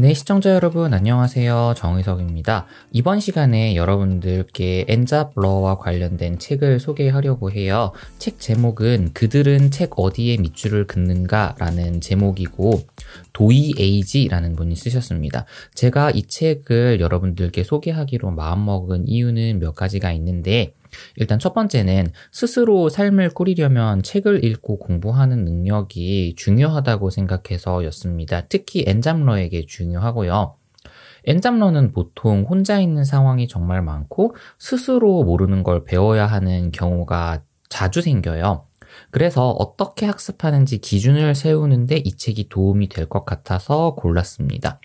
네, 시청자 여러분, 안녕하세요. 정의석입니다. 이번 시간에 여러분들께 엔잡러와 관련된 책을 소개하려고 해요. 책 제목은 그들은 책 어디에 밑줄을 긋는가 라는 제목이고, 도이 에이지라는 분이 쓰셨습니다. 제가 이 책을 여러분들께 소개하기로 마음먹은 이유는 몇 가지가 있는데, 일단 첫 번째는 스스로 삶을 꾸리려면 책을 읽고 공부하는 능력이 중요하다고 생각해서였습니다. 특히 엔잡러에게 중요하고요. 엔잡러는 보통 혼자 있는 상황이 정말 많고 스스로 모르는 걸 배워야 하는 경우가 자주 생겨요. 그래서 어떻게 학습하는지 기준을 세우는데 이 책이 도움이 될 것 같아서 골랐습니다.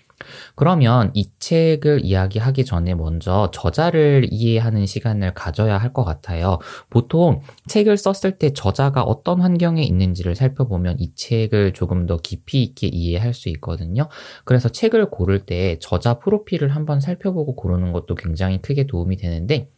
그러면 이 책을 이야기하기 전에 먼저 저자를 이해하는 시간을 가져야 할 것 같아요. 보통 책을 썼을 때 저자가 어떤 환경에 있는지를 살펴보면 이 책을 조금 더 깊이 있게 이해할 수 있거든요. 그래서 책을 고를 때 저자 프로필을 한번 살펴보고 고르는 것도 굉장히 크게 도움이 되는데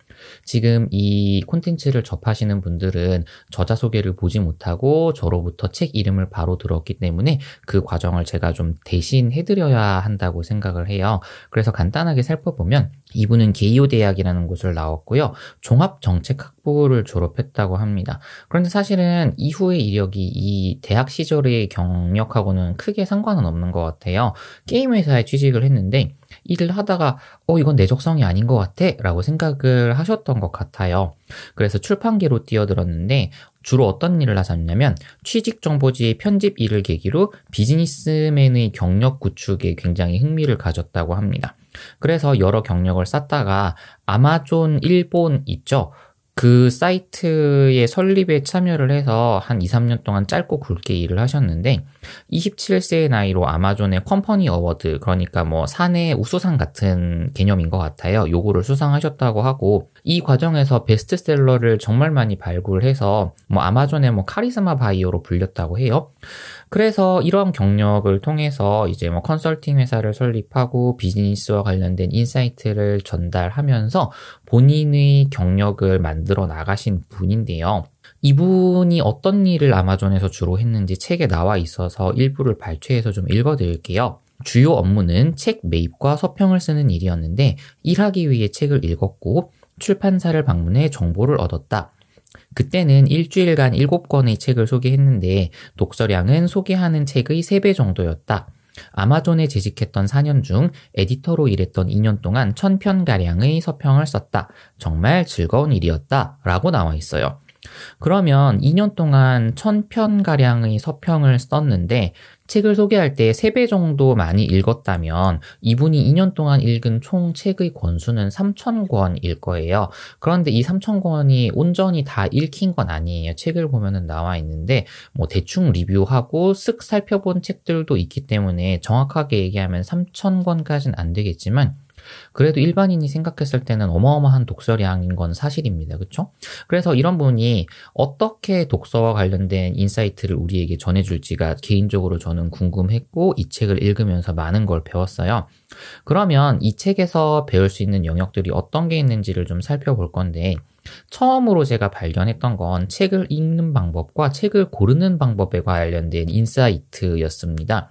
지금 이 콘텐츠를 접하시는 분들은 저자 소개를 보지 못하고 저로부터 책 이름을 바로 들었기 때문에 그 과정을 제가 좀 대신 해드려야 한다고 생각을 해요. 그래서 간단하게 살펴보면 이분은 게이오 대학이라는 곳을 나왔고요. 종합정책학부를 졸업했다고 합니다. 그런데 사실은 이후의 이력이 이 대학 시절의 경력하고는 크게 상관은 없는 것 같아요. 게임 회사에 취직을 했는데 일을 하다가 어 이건 내 적성이 아닌 것 같아 라고 생각을 하셨던 것 같아요. 그래서 출판계로 뛰어들었는데 주로 어떤 일을 하셨냐면 취직 정보지의 편집 일을 계기로 비즈니스맨의 경력 구축에 굉장히 흥미를 가졌다고 합니다. 그래서 여러 경력을 쌓다가 아마존 일본 있죠. 그 사이트의 설립에 참여를 해서 한 2, 3년 동안 짧고 굵게 일을 하셨는데 27세의 나이로 아마존의 Company Award 그러니까 뭐 사내 우수상 같은 개념인 것 같아요. 요거를 수상하셨다고 하고 이 과정에서 베스트셀러를 정말 많이 발굴해서 뭐 아마존의 뭐 카리스마 바이어로 불렸다고 해요. 그래서 이러한 경력을 통해서 이제 뭐 컨설팅 회사를 설립하고 비즈니스와 관련된 insight를 전달하면서 본인의 경력을 만들어 나가신 분인데요. 이분이 어떤 일을 아마존에서 주로 했는지 책에 나와 있어서 일부를 발췌해서 좀 읽어드릴게요. 주요 업무는 책 매입과 서평을 쓰는 일이었는데 일하기 위해 책을 읽었고 출판사를 방문해 정보를 얻었다. 그때는 일주일간 7권의 책을 소개했는데 독서량은 소개하는 책의 3배 정도였다. 아마존에 재직했던 4년 중 에디터로 일했던 2년 동안 1000편가량의 서평을 썼다. 정말 즐거운 일이었다. 라고 나와 있어요. 그러면 2년 동안 1000편가량의 서평을 썼는데 책을 소개할 때 3배 정도 많이 읽었다면 이분이 2년 동안 읽은 총 책의 권수는 3,000권일 거예요. 그런데 이 3,000권이 온전히 다 읽힌 건 아니에요. 책을 보면은 나와 있는데 뭐 대충 리뷰하고 쓱 살펴본 책들도 있기 때문에 정확하게 얘기하면 3,000권까지는 안 되겠지만 그래도 일반인이 생각했을 때는 어마어마한 독서량인 건 사실입니다. 그쵸? 그래서 이런 분이 어떻게 독서와 관련된 insight를 우리에게 전해줄지가 개인적으로 저는 궁금했고 이 책을 읽으면서 많은 걸 배웠어요. 그러면 이 책에서 배울 수 있는 영역들이 어떤 게 있는지를 좀 살펴볼 건데 처음으로 제가 발견했던 건 책을 읽는 방법과 책을 고르는 방법에 관련된 insight였습니다.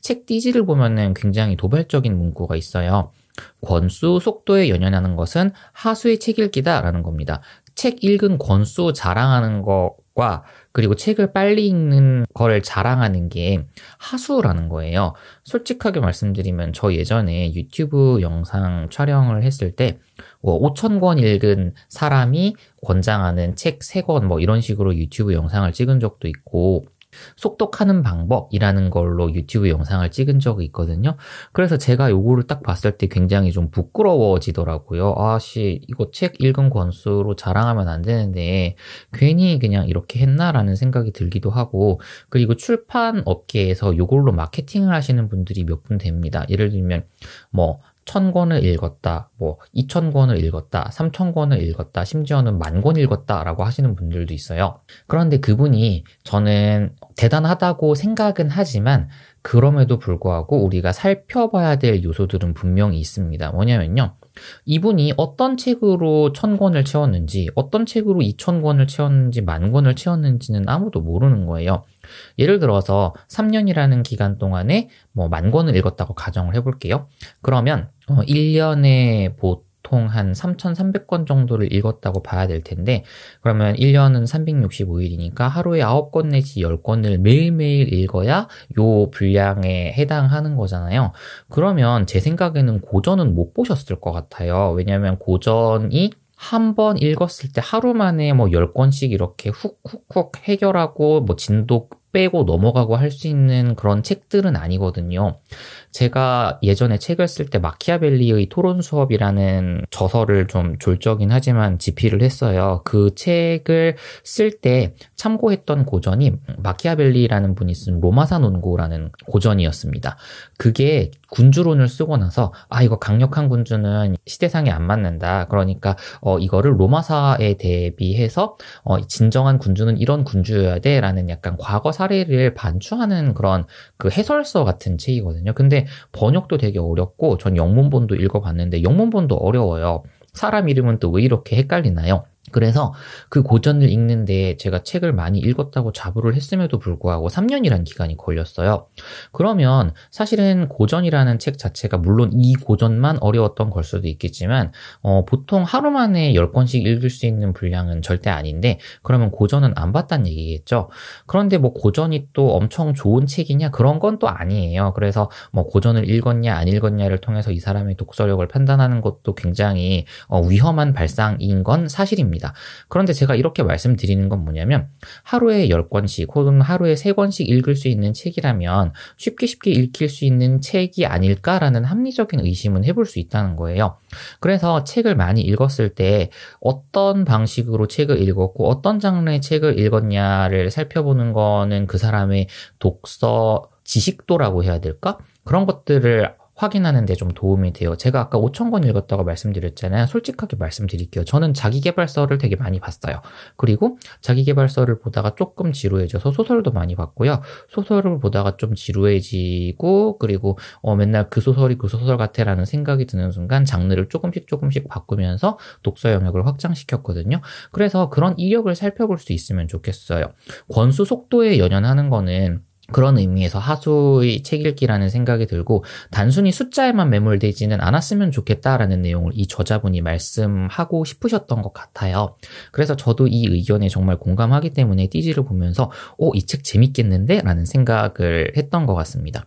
책 띠지를 보면은 굉장히 도발적인 문구가 있어요. 권수, 속도에 연연하는 것은 하수의 책 읽기다라는 겁니다. 책 읽은 권수 자랑하는 것과 그리고 책을 빨리 읽는 거를 자랑하는 게 하수라는 거예요. 솔직하게 말씀드리면 저 예전에 유튜브 영상 촬영을 했을 때 5천 뭐권 읽은 사람이 권장하는 책 3권 뭐 이런 식으로 유튜브 영상을 찍은 적도 있고 속독하는 방법이라는 걸로 유튜브 영상을 찍은 적이 있거든요. 그래서 제가 요거를 딱 봤을 때 굉장히 좀 부끄러워지더라고요. 아씨, 이거 책 읽은 권수로 자랑하면 안 되는데 괜히 그냥 이렇게 했나라는 생각이 들기도 하고 그리고 출판 업계에서 요걸로 마케팅을 하시는 분들이 몇 분 됩니다. 예를 들면 뭐 천권을 읽었다, 뭐 이천 권을 읽었다, 삼천 권을 읽었다, 심지어는 만 권 읽었다라고 하시는 분들도 있어요. 그런데 그분이 저는 대단하다고 생각은 하지만 그럼에도 불구하고 우리가 살펴봐야 될 요소들은 분명히 있습니다. 뭐냐면요. 이분이 어떤 책으로 천 권을 채웠는지, 어떤 책으로 이천 권을 채웠는지, 만 권을 채웠는지는 아무도 모르는 거예요. 예를 들어서 3년이라는 기간 동안에 뭐 만 권을 읽었다고 가정을 해볼게요. 그러면 어, 1년에 보통 한 3,300권 정도를 읽었다고 봐야 될 텐데, 그러면 1년은 365일이니까 하루에 9권 내지 10권을 매일매일 읽어야 요 분량에 해당하는 거잖아요. 그러면 제 생각에는 고전은 못 보셨을 것 같아요. 왜냐면 고전이 한번 읽었을 때 하루 만에 뭐 10권씩 이렇게 훅훅훅 해결하고 뭐 진도 빼고 넘어가고 할 수 있는 그런 책들은 아니거든요. 제가 예전에 책을 쓸 때 마키아벨리의 토론 수업이라는 저서를 좀 졸적인 하지만 집필을 했어요. 그 책을 쓸 때 참고했던 고전이 마키아벨리라는 분이 쓴 로마사 논고라는 고전이었습니다. 그게 군주론을 쓰고 나서 아 이거 강력한 군주는 시대상에 안 맞는다. 그러니까 어 이거를 로마사에 대비해서 어 진정한 군주는 이런 군주여야 돼라는 약간 과거 사 례를 반추하는 그런 그 해설서 같은 책이거든요. 근데 번역도 되게 어렵고 전 영문본도 읽어봤는데 영문본도 어려워요. 사람 이름은 또 왜 이렇게 헷갈리나요? 그래서 그 고전을 읽는데 제가 책을 많이 읽었다고 자부를 했음에도 불구하고 3년이란 기간이 걸렸어요. 그러면 사실은 고전이라는 책 자체가 물론 이 고전만 어려웠던 걸 수도 있겠지만 어, 보통 하루 만에 10권씩 읽을 수 있는 분량은 절대 아닌데 그러면 고전은 안 봤다는 얘기겠죠. 그런데 뭐 고전이 또 엄청 좋은 책이냐 그런 건 또 아니에요. 그래서 뭐 고전을 읽었냐 안 읽었냐를 통해서 이 사람의 독서력을 판단하는 것도 굉장히 어, 위험한 발상인 건 사실입니다. 있습니다. 그런데 제가 이렇게 말씀드리는 건 뭐냐면 하루에 10권씩 혹은 하루에 3권씩 읽을 수 있는 책이라면 쉽게 쉽게 읽힐 수 있는 책이 아닐까라는 합리적인 의심은 해볼 수 있다는 거예요. 그래서 책을 많이 읽었을 때 어떤 방식으로 책을 읽었고 어떤 장르의 책을 읽었냐를 살펴보는 거는 그 사람의 독서 지식도라고 해야 될까? 그런 것들을 확인하는 데 좀 도움이 돼요. 제가 아까 5천 권 읽었다고 말씀드렸잖아요. 솔직하게 말씀드릴게요. 저는 자기개발서를 되게 많이 봤어요. 그리고 자기개발서를 보다가 조금 지루해져서 소설도 많이 봤고요. 소설을 보다가 좀 지루해지고 그리고 어, 맨날 그 소설이 그 소설 같아라는 생각이 드는 순간 장르를 조금씩 조금씩 바꾸면서 독서 영역을 확장시켰거든요. 그래서 그런 이력을 살펴볼 수 있으면 좋겠어요. 권수 속도에 연연하는 거는 그런 의미에서 하수의 책 읽기라는 생각이 들고 단순히 숫자에만 매몰되지는 않았으면 좋겠다라는 내용을 이 저자분이 말씀하고 싶으셨던 것 같아요. 그래서 저도 이 의견에 정말 공감하기 때문에 띠지를 보면서 오, 어, 이책 재밌겠는데? 라는 생각을 했던 것 같습니다.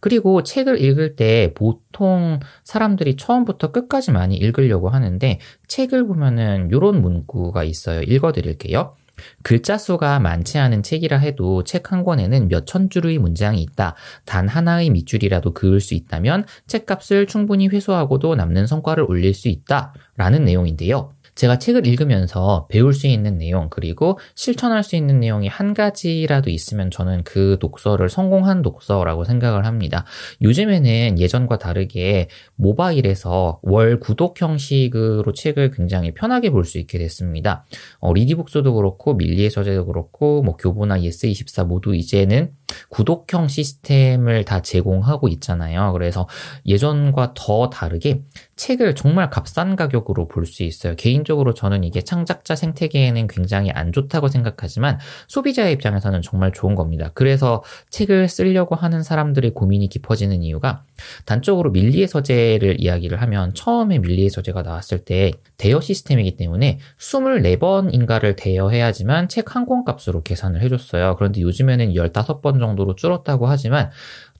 그리고 책을 읽을 때 보통 사람들이 처음부터 끝까지 많이 읽으려고 하는데 책을 보면은 이런 문구가 있어요. 읽어드릴게요. 글자 수가 많지 않은 책이라 해도 책 한 권에는 몇 천 줄의 문장이 있다. 단 하나의 밑줄이라도 그을 수 있다면 책값을 충분히 회수하고도 남는 성과를 올릴 수 있다. 라는 내용인데요. 제가 책을 읽으면서 배울 수 있는 내용 그리고 실천할 수 있는 내용이 한 가지라도 있으면 저는 그 독서를 성공한 독서라고 생각을 합니다. 요즘에는 예전과 다르게 모바일에서 월 구독 형식으로 책을 굉장히 편하게 볼 수 있게 됐습니다. 어, 리디북스도 그렇고 밀리의 서재도 그렇고 뭐 교보나 예스24 모두 이제는 구독형 시스템을 다 제공하고 있잖아요. 그래서 예전과 더 다르게 책을 정말 값싼 가격으로 볼 수 있어요. 개인적으로 저는 이게 창작자 생태계에는 굉장히 안 좋다고 생각하지만 소비자의 입장에서는 정말 좋은 겁니다. 그래서 책을 쓰려고 하는 사람들의 고민이 깊어지는 이유가 단적으로 밀리의 서재를 이야기를 하면 처음에 밀리의 서재가 나왔을 때 대여 시스템이기 때문에 24번인가를 대여해야지만 책 한 권 값으로 계산을 해줬어요. 그런데 요즘에는 15번 정도로 줄었다고 하지만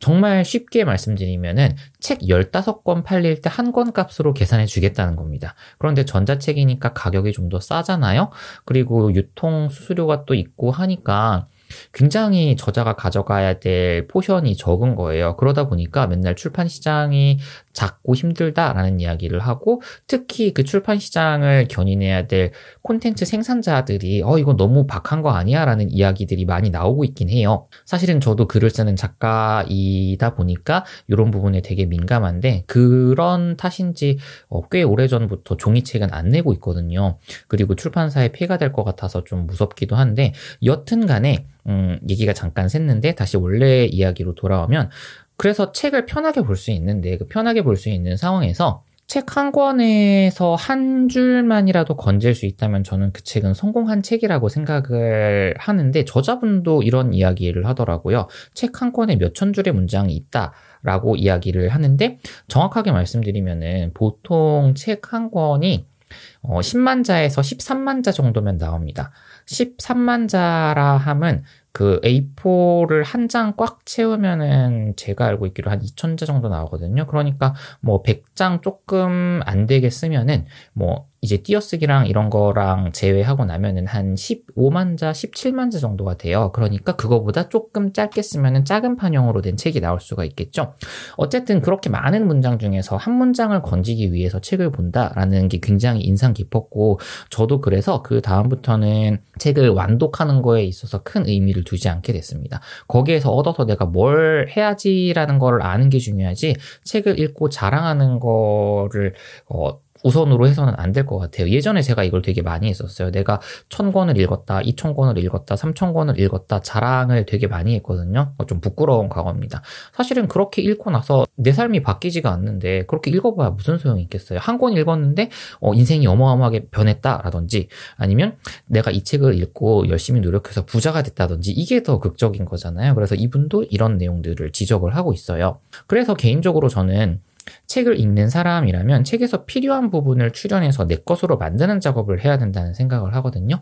정말 쉽게 말씀드리면은 책 15권 팔릴 때 한 권 값으로 계산해 주겠다는 겁니다. 그런데 전자책이니까 가격이 좀 더 싸잖아요? 그리고 유통 수수료가 또 있고 하니까 굉장히 저자가 가져가야 될 포션이 적은 거예요. 그러다 보니까 맨날 출판 시장이 작고 힘들다라는 이야기를 하고 특히 그 출판 시장을 견인해야 될 콘텐츠 생산자들이 어 이거 너무 박한 거 아니야라는 이야기들이 많이 나오고 있긴 해요. 사실은 저도 글을 쓰는 작가이다 보니까 이런 부분에 되게 민감한데 그런 탓인지 어, 꽤 오래 전부터 종이책은 안 내고 있거든요. 그리고 출판사에 피해가 될 것 같아서 좀 무섭기도 한데 여튼 간에 음, 얘기가 잠깐 샜는데 다시 원래 이야기로 돌아오면 그래서 책을 편하게 볼 수 있는데 그 편하게 볼 수 있는 상황에서 책 한 권에서 한 줄만이라도 건질 수 있다면 저는 그 책은 성공한 책이라고 생각을 하는데 저자분도 이런 이야기를 하더라고요. 책 한 권에 몇 천 줄의 문장이 있다 라고 이야기를 하는데 정확하게 말씀드리면은 보통 책 한 권이 어, 10만 자에서 13만 자 정도면 나옵니다. 13만 자라 함은 그 A4를 한 장 꽉 채우면은 제가 알고 있기로 한 2,000자 정도 나오거든요. 그러니까 뭐 100장 조금 안 되게 쓰면은 뭐 이제 띄어쓰기랑 이런 거랑 제외하고 나면은 한 15만 자, 17만 자 정도가 돼요. 그러니까 그거보다 조금 짧게 쓰면은 작은 판형으로 된 책이 나올 수가 있겠죠. 어쨌든 그렇게 많은 문장 중에서 한 문장을 건지기 위해서 책을 본다라는 게 굉장히 인상 깊었고 저도 그래서 그 다음부터는 책을 완독하는 거에 있어서 큰 의미를 두지 않게 됐습니다. 거기에서 얻어서 내가 뭘 해야지라는 걸 아는 게 중요하지 책을 읽고 자랑하는 거를 어, 우선으로 해서는 안 될 것 같아요. 예전에 제가 이걸 되게 많이 했었어요. 내가 천 권을 읽었다, 이천 권을 읽었다, 삼천 권을 읽었다 자랑을 되게 많이 했거든요. 어, 좀 부끄러운 과거입니다. 사실은 그렇게 읽고 나서 내 삶이 바뀌지가 않는데 그렇게 읽어봐야 무슨 소용이 있겠어요. 한 권 읽었는데 어, 인생이 어마어마하게 변했다라든지 아니면 내가 이 책을 읽고 열심히 노력해서 부자가 됐다든지 이게 더 극적인 거잖아요. 그래서 이분도 이런 내용들을 지적을 하고 있어요. 그래서 개인적으로 저는 책을 읽는 사람이라면 책에서 필요한 부분을 출연해서 내 것으로 만드는 작업을 해야 된다는 생각을 하거든요.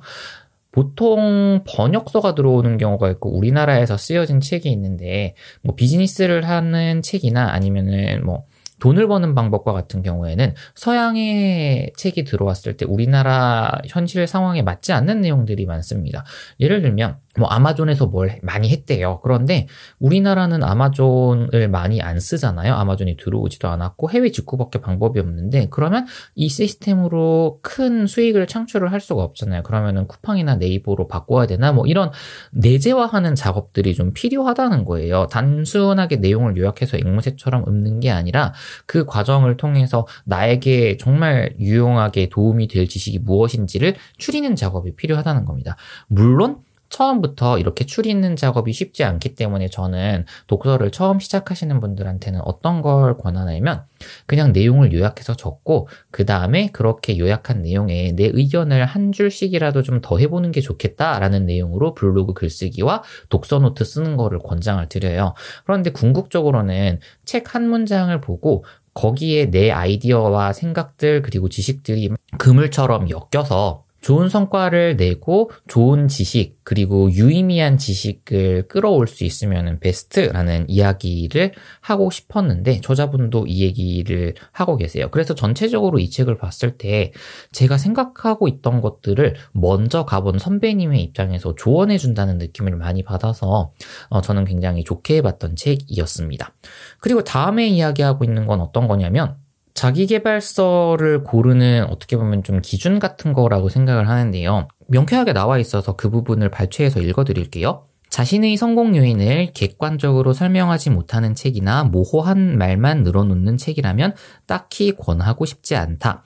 보통 번역서가 들어오는 경우가 있고 우리나라에서 쓰여진 책이 있는데 뭐 비즈니스를 하는 책이나 아니면은 뭐 돈을 버는 방법과 같은 경우에는 서양의 책이 들어왔을 때 우리나라 현실 상황에 맞지 않는 내용들이 많습니다. 예를 들면 뭐 아마존에서 뭘 많이 했대요. 그런데 우리나라는 아마존을 많이 안 쓰잖아요. 아마존이 들어오지도 않았고 해외 직구밖에 방법이 없는데 그러면 이 시스템으로 큰 수익을 창출을 할 수가 없잖아요. 그러면은 쿠팡이나 네이버로 바꿔야 되나 뭐 이런 내재화하는 작업들이 좀 필요하다는 거예요. 단순하게 내용을 요약해서 앵무새처럼 읊는 게 아니라 그 과정을 통해서 나에게 정말 유용하게 도움이 될 지식이 무엇인지를 추리는 작업이 필요하다는 겁니다. 물론 처음부터 이렇게 추리는 작업이 쉽지 않기 때문에 저는 독서를 처음 시작하시는 분들한테는 어떤 걸 권하냐면 그냥 내용을 요약해서 적고 그 다음에 그렇게 요약한 내용에 내 의견을 한 줄씩이라도 좀 더 해보는 게 좋겠다라는 내용으로 블로그 글쓰기와 독서 노트 쓰는 거를 권장을 드려요. 그런데 궁극적으로는 책 한 문장을 보고 거기에 내 아이디어와 생각들 그리고 지식들이 그물처럼 엮여서 좋은 성과를 내고 좋은 지식 그리고 유의미한 지식을 끌어올 수 있으면 베스트라는 이야기를 하고 싶었는데 저자분도 이 얘기를 하고 계세요. 그래서 전체적으로 이 책을 봤을 때 제가 생각하고 있던 것들을 먼저 가본 선배님의 입장에서 조언해 준다는 느낌을 많이 받아서 어, 저는 굉장히 좋게 봤던 책이었습니다. 그리고 다음에 이야기하고 있는 건 어떤 거냐면 자기개발서를 고르는 어떻게 보면 좀 기준 같은 거라고 생각을 하는데요. 명쾌하게 나와 있어서 그 부분을 발췌해서 읽어드릴게요. 자신의 성공 요인을 객관적으로 설명하지 못하는 책이나 모호한 말만 늘어놓는 책이라면 딱히 권하고 싶지 않다.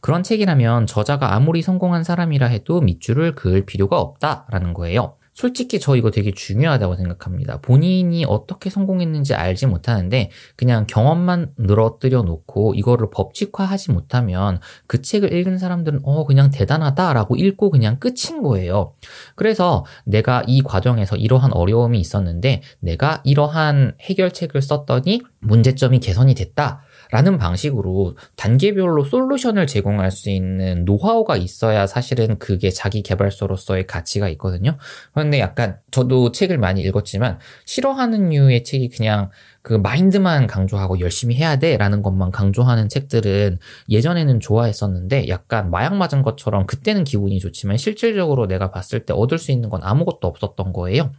그런 책이라면 저자가 아무리 성공한 사람이라 해도 밑줄을 그을 필요가 없다라는 거예요. 솔직히 저 이거 되게 중요하다고 생각합니다. 본인이 어떻게 성공했는지 알지 못하는데 그냥 경험만 늘어뜨려 놓고 이거를 법칙화하지 못하면 그 책을 읽은 사람들은 어 그냥 대단하다라고 읽고 그냥 끝인 거예요. 그래서 내가 이 과정에서 이러한 어려움이 있었는데 내가 이러한 해결책을 썼더니 문제점이 개선이 됐다. 라는 방식으로 단계별로 솔루션을 제공할 수 있는 노하우가 있어야 사실은 그게 자기 개발서로서의 가치가 있거든요. 그런데 약간 저도 책을 많이 읽었지만 싫어하는 류의 책이 그냥 그 마인드만 강조하고 열심히 해야 돼 라는 것만 강조하는 책들은 예전에는 좋아했었는데 약간 마약 맞은 것처럼 그때는 기분이 좋지만 실질적으로 내가 봤을 때 얻을 수 있는 건 아무것도 없었던 거예요.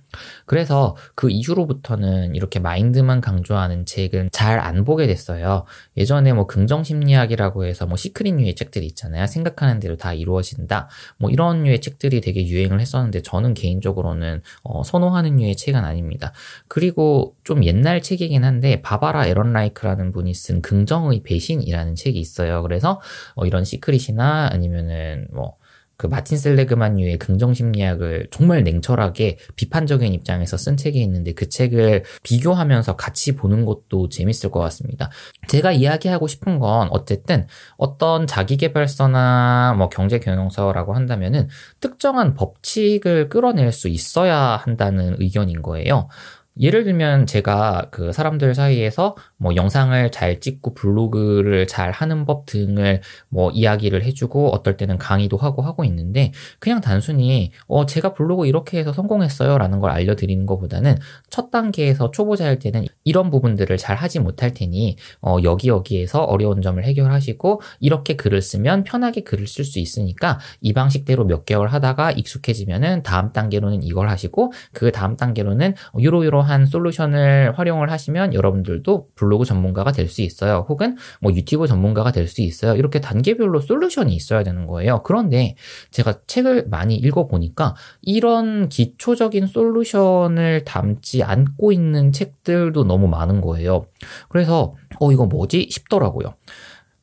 그래서 그 이후로부터는 이렇게 마인드만 강조하는 책은 잘 안 보게 됐어요. 예전에 뭐 긍정 심리학이라고 해서 뭐 시크릿 류의 책들이 있잖아요. 생각하는 대로 다 이루어진다. 뭐 이런 류의 책들이 되게 유행을 했었는데 저는 개인적으로는 어, 선호하는 류의 책은 아닙니다. 그리고 좀 옛날 책이 책이긴 한데 바바라 에런라이크라는 분이 쓴 긍정의 배신이라는 책이 있어요. 그래서 어, 이런 시크릿이나 아니면은 뭐그 마틴 셀레그만류의 긍정 심리학을 정말 냉철하게 비판적인 입장에서 쓴 책이 있는데 그 책을 비교하면서 같이 보는 것도 재밌을 것 같습니다. 제가 이야기하고 싶은 건 어쨌든 어떤 자기개발서나 뭐 경제 경영서라고 한다면은 특정한 법칙을 끌어낼 수 있어야 한다는 의견인 거예요. 예를 들면 제가 그 사람들 사이에서 뭐 영상을 잘 찍고 블로그를 잘 하는 법 등을 뭐 이야기를 해주고 어떨 때는 강의도 하고 하고 있는데 그냥 단순히 어 제가 블로그 이렇게 해서 성공했어요 라는 걸 알려드리는 것보다는 첫 단계에서 초보자일 때는 이런 부분들을 잘 하지 못할 테니 어 여기 여기에서 어려운 점을 해결하시고 이렇게 글을 쓰면 편하게 글을 쓸 수 있으니까 이 방식대로 몇 개월 하다가 익숙해지면은 다음 단계로는 이걸 하시고 그 다음 단계로는 이러한 솔루션을 활용을 하시면 여러분들도 블로그 전문가가 될 수 있어요. 혹은 뭐 유튜브 전문가가 될 수 있어요. 이렇게 단계별로 솔루션이 있어야 되는 거예요. 그런데 제가 책을 많이 읽어보니까 이런 기초적인 솔루션을 담지 않고 있는 책들도 너무 많은 거예요. 그래서 어 이거 뭐지 싶더라고요.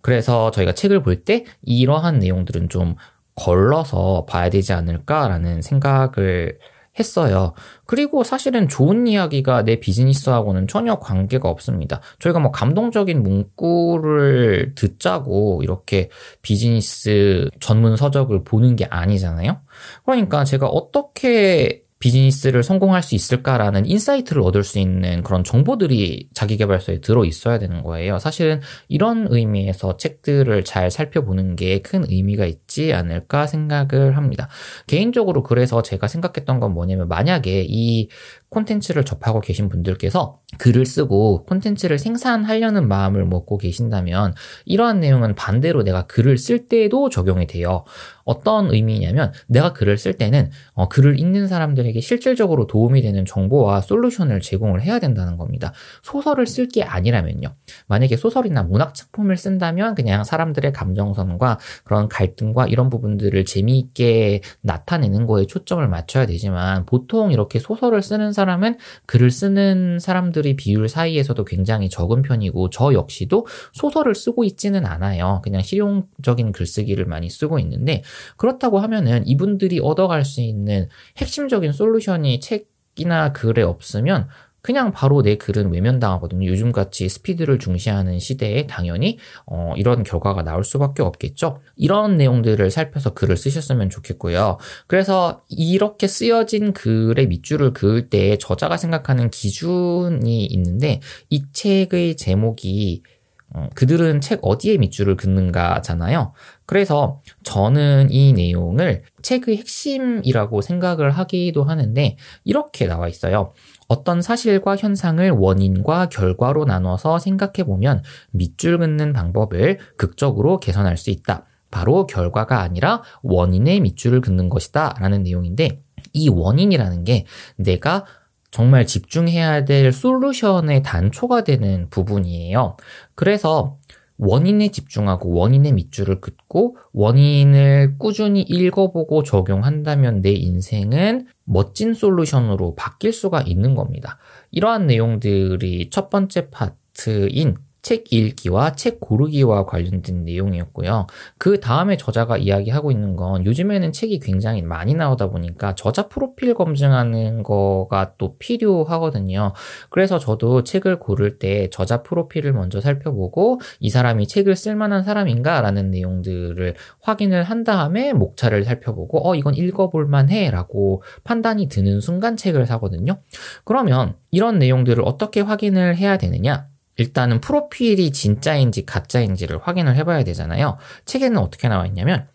그래서 저희가 책을 볼 때 이러한 내용들은 좀 걸러서 봐야 되지 않을까라는 생각을 했어요. 그리고 사실은 좋은 이야기가 내 비즈니스하고는 전혀 관계가 없습니다. 저희가 뭐 감동적인 문구를 듣자고 이렇게 비즈니스 전문 서적을 보는 게 아니잖아요. 그러니까 제가 어떻게 비즈니스를 성공할 수 있을까라는 insight를 얻을 수 있는 그런 정보들이 자기개발서에 들어 있어야 되는 거예요. 사실은 이런 의미에서 책들을 잘 살펴보는 게 큰 의미가 있지 않을까 생각을 합니다. 개인적으로 그래서 제가 생각했던 건 뭐냐면 만약에 이 콘텐츠를 접하고 계신 분들께서 글을 쓰고 콘텐츠를 생산하려는 마음을 먹고 계신다면 이러한 내용은 반대로 내가 글을 쓸 때도 적용이 돼요. 어떤 의미냐면 내가 글을 쓸 때는 어, 글을 읽는 사람들에게 실질적으로 도움이 되는 정보와 솔루션을 제공을 해야 된다는 겁니다. 소설을 쓸 게 아니라면요. 만약에 소설이나 문학 작품을 쓴다면 그냥 사람들의 감정선과 그런 갈등과 이런 부분들을 재미있게 나타내는 거에 초점을 맞춰야 되지만 보통 이렇게 소설을 쓰는 사람은 글을 쓰는 사람들이 비율 사이에서도 굉장히 적은 편이고 저 역시도 소설을 쓰고 있지는 않아요. 그냥 실용적인 글쓰기를 많이 쓰고 있는데 그렇다고 하면은 이분들이 얻어갈 수 있는 핵심적인 솔루션이 책 이나 글에 없으면 그냥 바로 내 글은 외면당하거든요. 요즘같이 스피드를 중시하는 시대에 당연히 어, 이런 결과가 나올 수밖에 없겠죠. 이런 내용들을 살펴서 글을 쓰셨으면 좋겠고요. 그래서 이렇게 쓰여진 글의 밑줄을 그을 때 저자가 생각하는 기준이 있는데 이 책의 제목이 어, 그들은 책 어디에 밑줄을 긋는가잖아요. 그래서 저는 이 내용을 책의 핵심이라고 생각을 하기도 하는데 이렇게 나와 있어요. 어떤 사실과 현상을 원인과 결과로 나눠서 생각해 보면 밑줄 긋는 방법을 극적으로 개선할 수 있다. 바로 결과가 아니라 원인의 밑줄을 긋는 것이다. 라는 내용인데 이 원인이라는 게 내가 정말 집중해야 될 솔루션의 단초가 되는 부분이에요. 그래서 원인에 집중하고 원인의 밑줄을 긋고 원인을 꾸준히 읽어보고 적용한다면 내 인생은 멋진 솔루션으로 바뀔 수가 있는 겁니다. 이러한 내용들이 첫 번째 파트인 책 읽기와 책 고르기와 관련된 내용이었고요. 그 다음에 저자가 이야기하고 있는 건 요즘에는 책이 굉장히 많이 나오다 보니까 저자 프로필 검증하는 거가 또 필요하거든요. 그래서 저도 책을 고를 때 저자 프로필을 먼저 살펴보고 이 사람이 책을 쓸 만한 사람인가 라는 내용들을 확인을 한 다음에 목차를 살펴보고 어, 이건 읽어볼 만 해 라고 판단이 드는 순간 책을 사거든요. 그러면 이런 내용들을 어떻게 확인을 해야 되느냐? 일단은 프로필이 진짜인지 가짜인지를 확인을 해봐야 되잖아요. 책에는 어떻게 나와 있냐면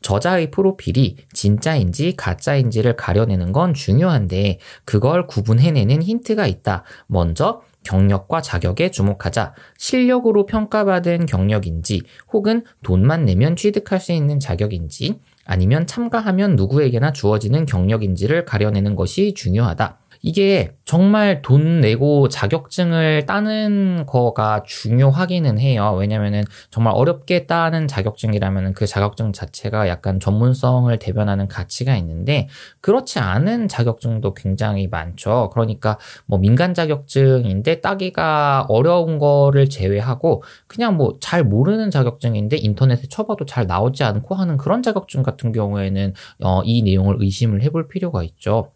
저자의 프로필이 진짜인지 가짜인지를 가려내는 건 중요한데 그걸 구분해내는 힌트가 있다. 먼저 경력과 자격에 주목하자. 실력으로 평가받은 경력인지 혹은 돈만 내면 취득할 수 있는 자격인지 아니면 참가하면 누구에게나 주어지는 경력인지를 가려내는 것이 중요하다. 이게 정말 돈 내고 자격증을 따는 거가 중요하기는 해요. 왜냐면은 정말 어렵게 따는 자격증이라면 그 자격증 자체가 약간 전문성을 대변하는 가치가 있는데 그렇지 않은 자격증도 굉장히 많죠. 그러니까 뭐 민간 자격증인데 따기가 어려운 거를 제외하고 그냥 뭐 잘 모르는 자격증인데 인터넷에 쳐봐도 잘 나오지 않고 하는 그런 자격증 같은 경우에는 어, 이 내용을 의심을 해볼 필요가 있죠.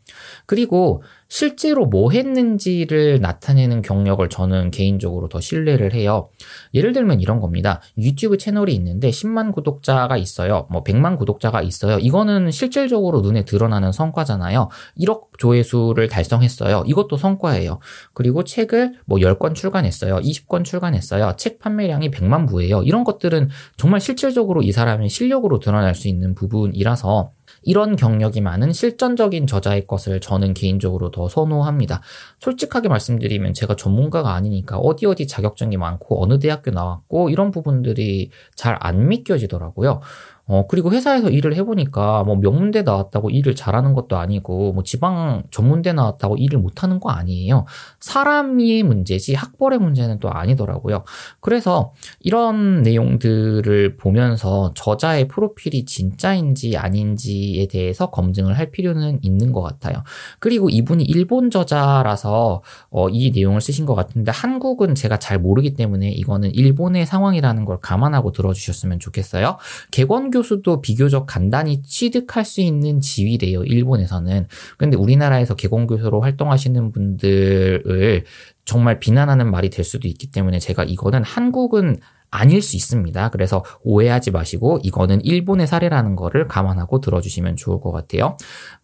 그리고 실제로 뭐 했는지를 나타내는 경력을 저는 개인적으로 더 신뢰를 해요. 예를 들면 이런 겁니다. 유튜브 채널이 있는데 10만 구독자가 있어요. 뭐 100만 구독자가 있어요. 이거는 실질적으로 눈에 드러나는 성과잖아요. 1억 조회수를 달성했어요. 이것도 성과예요. 그리고 책을 뭐 10권 출간했어요. 20권 출간했어요. 책 판매량이 100만 부예요. 이런 것들은 정말 실질적으로 이 사람의 실력으로 드러날 수 있는 부분이라서 이런 경력이 많은 실전적인 저자의 것을 저는 개인적으로 더 선호합니다. 솔직하게 말씀드리면 제가 전문가가 아니니까 어디 어디 자격증이 많고 어느 대학교 나왔고 이런 부분들이 잘 안 믿겨지더라고요. 어, 그리고 회사에서 일을 해보니까 뭐 명문대 나왔다고 일을 잘하는 것도 아니고 뭐 지방 전문대 나왔다고 일을 못하는 거 아니에요. 사람의 문제지 학벌의 문제는 또 아니더라고요. 그래서 이런 내용들을 보면서 저자의 프로필이 진짜인지 아닌지에 대해서 검증을 할 필요는 있는 것 같아요. 그리고 이분이 일본 저자라서 어, 이 내용을 쓰신 것 같은데 한국은 제가 잘 모르기 때문에 이거는 일본의 상황이라는 걸 감안하고 들어주셨으면 좋겠어요. 개권 교수도 비교적 간단히 취득할 수 있는 지위래요. 일본에서는. 근데 우리나라에서 개공 교수로 활동하시는 분들을 정말 비난하는 말이 될 수도 있기 때문에 제가 이거는 한국은 아닐 수 있습니다. 그래서 오해하지 마시고 이거는 일본의 사례라는 거를 감안하고 들어주시면 좋을 것 같아요.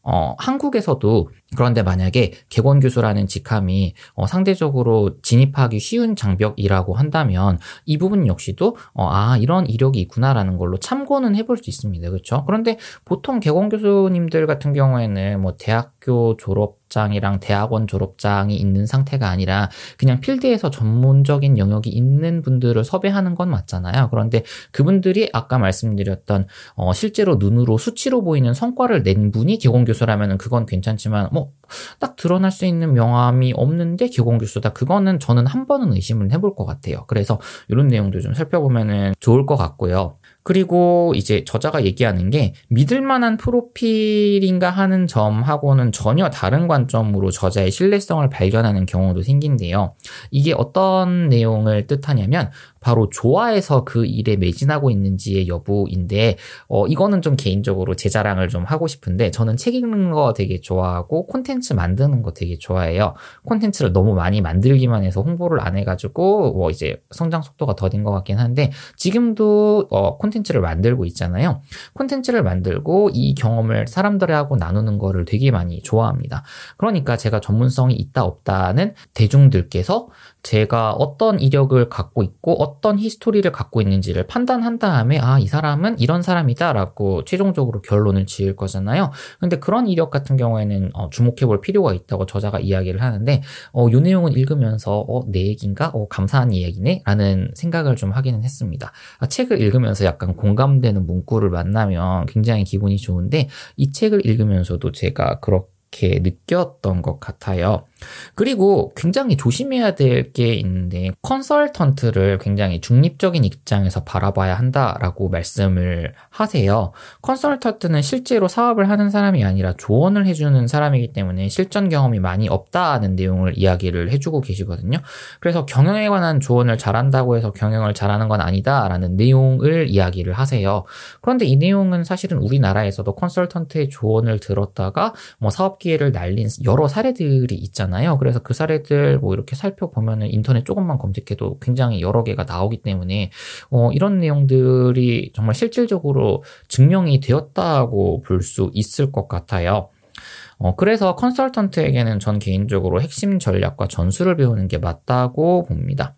어, 한국에서도 그런데 만약에 개권 교수라는 직함이 어, 상대적으로 진입하기 쉬운 장벽이라고 한다면 이 부분 역시도 어, 아 이런 이력이 있구나라는 걸로 참고는 해볼 수 있습니다. 그렇죠? 그런데 보통 개권 교수님들 같은 경우에는 뭐 대학 교 졸업장이랑 대학원 졸업장이 있는 상태가 아니라 그냥 필드에서 전문적인 영역이 있는 분들을 섭외하는 건 맞잖아요. 그런데 그분들이 아까 말씀드렸던 어, 실제로 눈으로 수치로 보이는 성과를 낸 분이 개공 교수라면 그건 괜찮지만 뭐 딱 드러날 수 있는 명함이 없는데 개공 교수다. 그거는 저는 한 번은 의심을 해볼 것 같아요. 그래서 이런 내용도 좀 살펴보면 좋을 것 같고요. 그리고 이제 저자가 얘기하는 게 믿을 만한 프로필인가 하는 점하고는 전혀 다른 관점으로 저자의 신뢰성을 발견하는 경우도 생긴대요. 이게 어떤 내용을 뜻하냐면 바로 좋아해서 그 일에 매진하고 있는지의 여부인데 어 이거는 좀 개인적으로 제 자랑을 좀 하고 싶은데 저는 책 읽는 거 되게 좋아하고 콘텐츠 만드는 거 되게 좋아해요. 콘텐츠를 너무 많이 만들기만 해서 홍보를 안 해가지고 뭐 이제 성장 속도가 더딘 것 같긴 한데 지금도 어 콘텐츠를 만들고 있잖아요. 콘텐츠를 만들고 이 경험을 사람들하고 나누는 거를 되게 많이 좋아합니다. 그러니까 제가 전문성이 있다 없다는 대중들께서 제가 어떤 이력을 갖고 있고 어떤 히스토리를 갖고 있는지를 판단한 다음에 아, 이 사람은 이런 사람이다라고 최종적으로 결론을 지을 거잖아요. 근데 그런 이력 같은 경우에는 어, 주목해 볼 필요가 있다고 저자가 이야기를 하는데 어, 요 내용은 읽으면서 어, 내 얘기인가? 어, 감사한 이야기네? 라는 생각을 좀 하기는 했습니다. 아, 책을 읽으면서 약간 공감되는 문구를 만나면 굉장히 기분이 좋은데 이 책을 읽으면서도 제가 그렇게 느꼈던 것 같아요. 그리고 굉장히 조심해야 될 게 있는데 컨설턴트를 굉장히 중립적인 입장에서 바라봐야 한다라고 말씀을 하세요. 컨설턴트는 실제로 사업을 하는 사람이 아니라 조언을 해주는 사람이기 때문에 실전 경험이 많이 없다는 내용을 이야기를 해주고 계시거든요. 그래서 경영에 관한 조언을 잘한다고 해서 경영을 잘하는 건 아니다라는 내용을 이야기를 하세요. 그런데 이 내용은 사실은 우리나라에서도 컨설턴트의 조언을 들었다가 뭐 사업 기회를 날린 여러 사례들이 있잖아요. 있잖아요. 그래서 그 사례들 뭐 이렇게 살펴보면은 인터넷 조금만 검색해도 굉장히 여러 개가 나오기 때문에 어, 이런 내용들이 정말 실질적으로 증명이 되었다고 볼 수 있을 것 같아요. 어, 그래서 컨설턴트에게는 전 개인적으로 핵심 전략과 전술을 배우는 게 맞다고 봅니다.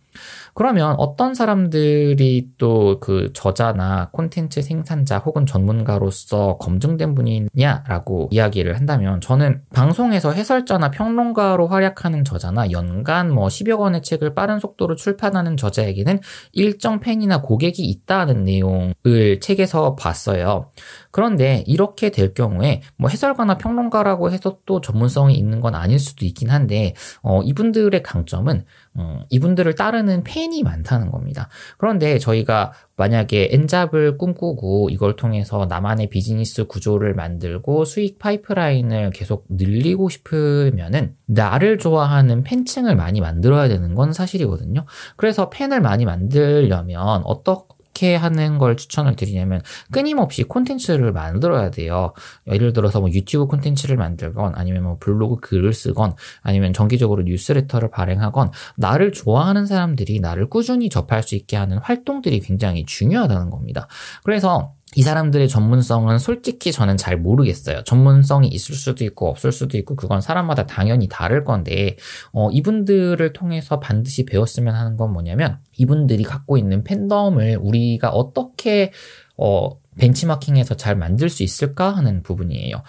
그러면 어떤 사람들이 또 그 저자나 콘텐츠 생산자 혹은 전문가로서 검증된 분이냐라고 이야기를 한다면 저는 방송에서 해설자나 평론가로 활약하는 저자나 연간 뭐 10여 권의 책을 빠른 속도로 출판하는 저자에게는 일정 팬이나 고객이 있다는 내용을 책에서 봤어요. 그런데 이렇게 될 경우에 뭐 해설가나 평론가라고 해서 또 전문성이 있는 건 아닐 수도 있긴 한데 어, 이분들의 강점은 음, 이분들을 따르는 팬이 많다는 겁니다. 그런데 저희가 만약에 엔잡을 꿈꾸고 이걸 통해서 나만의 비즈니스 구조를 만들고 수익 파이프라인을 계속 늘리고 싶으면은 나를 좋아하는 팬층을 많이 만들어야 되는 건 사실이거든요. 그래서 팬을 많이 만들려면 어떻게 어떻게 하는 걸 추천을 드리냐면 끊임없이 콘텐츠를 만들어야 돼요. 예를 들어서 뭐 유튜브 콘텐츠를 만들건 아니면 뭐 블로그 글을 쓰건 아니면 정기적으로 뉴스레터를 발행하건 나를 좋아하는 사람들이 나를 꾸준히 접할 수 있게 하는 활동들이 굉장히 중요하다는 겁니다. 그래서 이 사람들의 전문성은 솔직히 저는 잘 모르겠어요. 전문성이 있을 수도 있고 없을 수도 있고 그건 사람마다 당연히 다를 건데 어, 이분들을 통해서 반드시 배웠으면 하는 건 뭐냐면 이분들이 갖고 있는 팬덤을 우리가 어떻게 어, 벤치마킹해서 잘 만들 수 있을까 하는 부분이에요.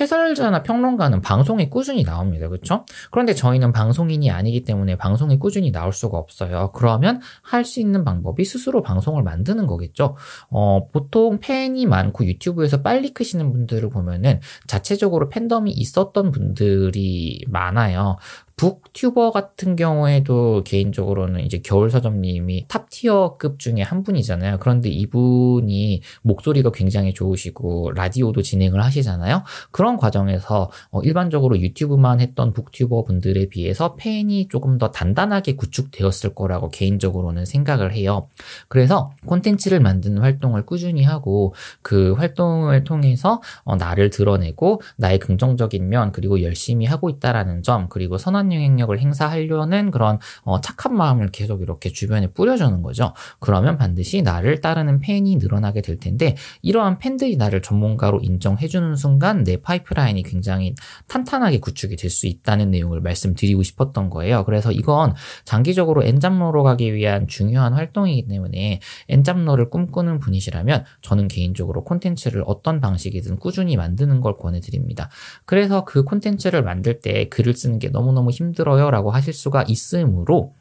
해설자나 평론가는 방송에 꾸준히 나옵니다. 그렇죠? 그런데 저희는 방송인이 아니기 때문에 방송에 꾸준히 나올 수가 없어요. 그러면 할 수 있는 방법이 스스로 방송을 만드는 거겠죠. 어, 보통 팬이 많고 유튜브에서 빨리 크시는 분들을 보면은 자체적으로 팬덤이 있었던 분들이 많아요. 북튜버 같은 경우에도 개인적으로는 이제 겨울서점님이 탑티어급 중에 한 분이잖아요. 그런데 이분이 목소리가 굉장히 좋으시고 라디오도 진행을 하시잖아요. 그런 과정에서 어 일반적으로 유튜브만 했던 북튜버 분들에 비해서 팬이 조금 더 단단하게 구축되었을 거라고 개인적으로는 생각을 해요. 그래서 콘텐츠를 만드는 활동을 꾸준히 하고 그 활동을 통해서 어 나를 드러내고 나의 긍정적인 면 그리고 열심히 하고 있다라는 점 그리고 선한 선한 영향력을 행사하려는 그런 어, 착한 마음을 계속 이렇게 주변에 뿌려주는 거죠. 그러면 반드시 나를 따르는 팬이 늘어나게 될 텐데 이러한 팬들이 나를 전문가로 인정해주는 순간 내 파이프라인이 굉장히 탄탄하게 구축이 될 수 있다는 내용을 말씀드리고 싶었던 거예요. 그래서 이건 장기적으로 엔잡로로 가기 위한 중요한 활동이기 때문에 엔잡로를 꿈꾸는 분이시라면 저는 개인적으로 콘텐츠를 어떤 방식이든 꾸준히 만드는 걸 권해드립니다. 그래서 그 콘텐츠를 만들 때 글을 쓰는 게 너무너무 힘들어요 라고 하실 수가 있으므로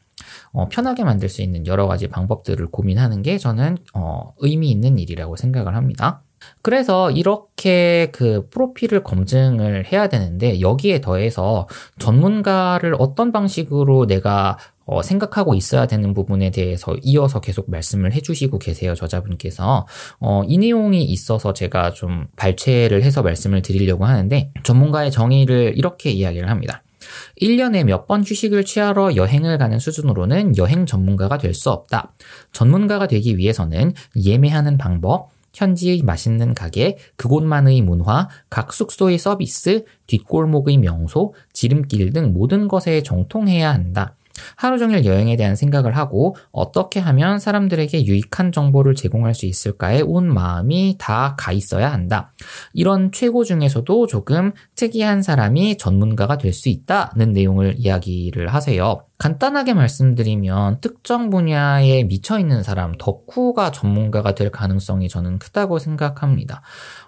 어, 편하게 만들 수 있는 여러 가지 방법들을 고민하는 게 저는 어, 의미 있는 일이라고 생각을 합니다. 그래서 이렇게 그 프로필을 검증을 해야 되는데 여기에 더해서 전문가를 어떤 방식으로 내가 어, 생각하고 있어야 되는 부분에 대해서 이어서 계속 말씀을 해주시고 계세요, 저자분께서. 어, 이 내용이 있어서 제가 좀 발췌를 해서 말씀을 드리려고 하는데, 전문가의 정의를 이렇게 이야기를 합니다. 1년에 몇 번 휴식을 취하러 여행을 가는 수준으로는 여행 전문가가 될 수 없다. 전문가가 되기 위해서는 예매하는 방법, 현지의 맛있는 가게, 그곳만의 문화, 각 숙소의 서비스, 뒷골목의 명소, 지름길 등 모든 것에 정통해야 한다. 하루 종일 여행에 대한 생각을 하고 어떻게 하면 사람들에게 유익한 정보를 제공할 수 있을까에 온 마음이 다 가 있어야 한다. 이런 최고 중에서도 조금 특이한 사람이 전문가가 될 수 있다는 내용을 이야기를 하세요. 간단하게 말씀드리면 특정 분야에 미쳐 있는 사람, 덕후가 전문가가 될 가능성이 저는 크다고 생각합니다.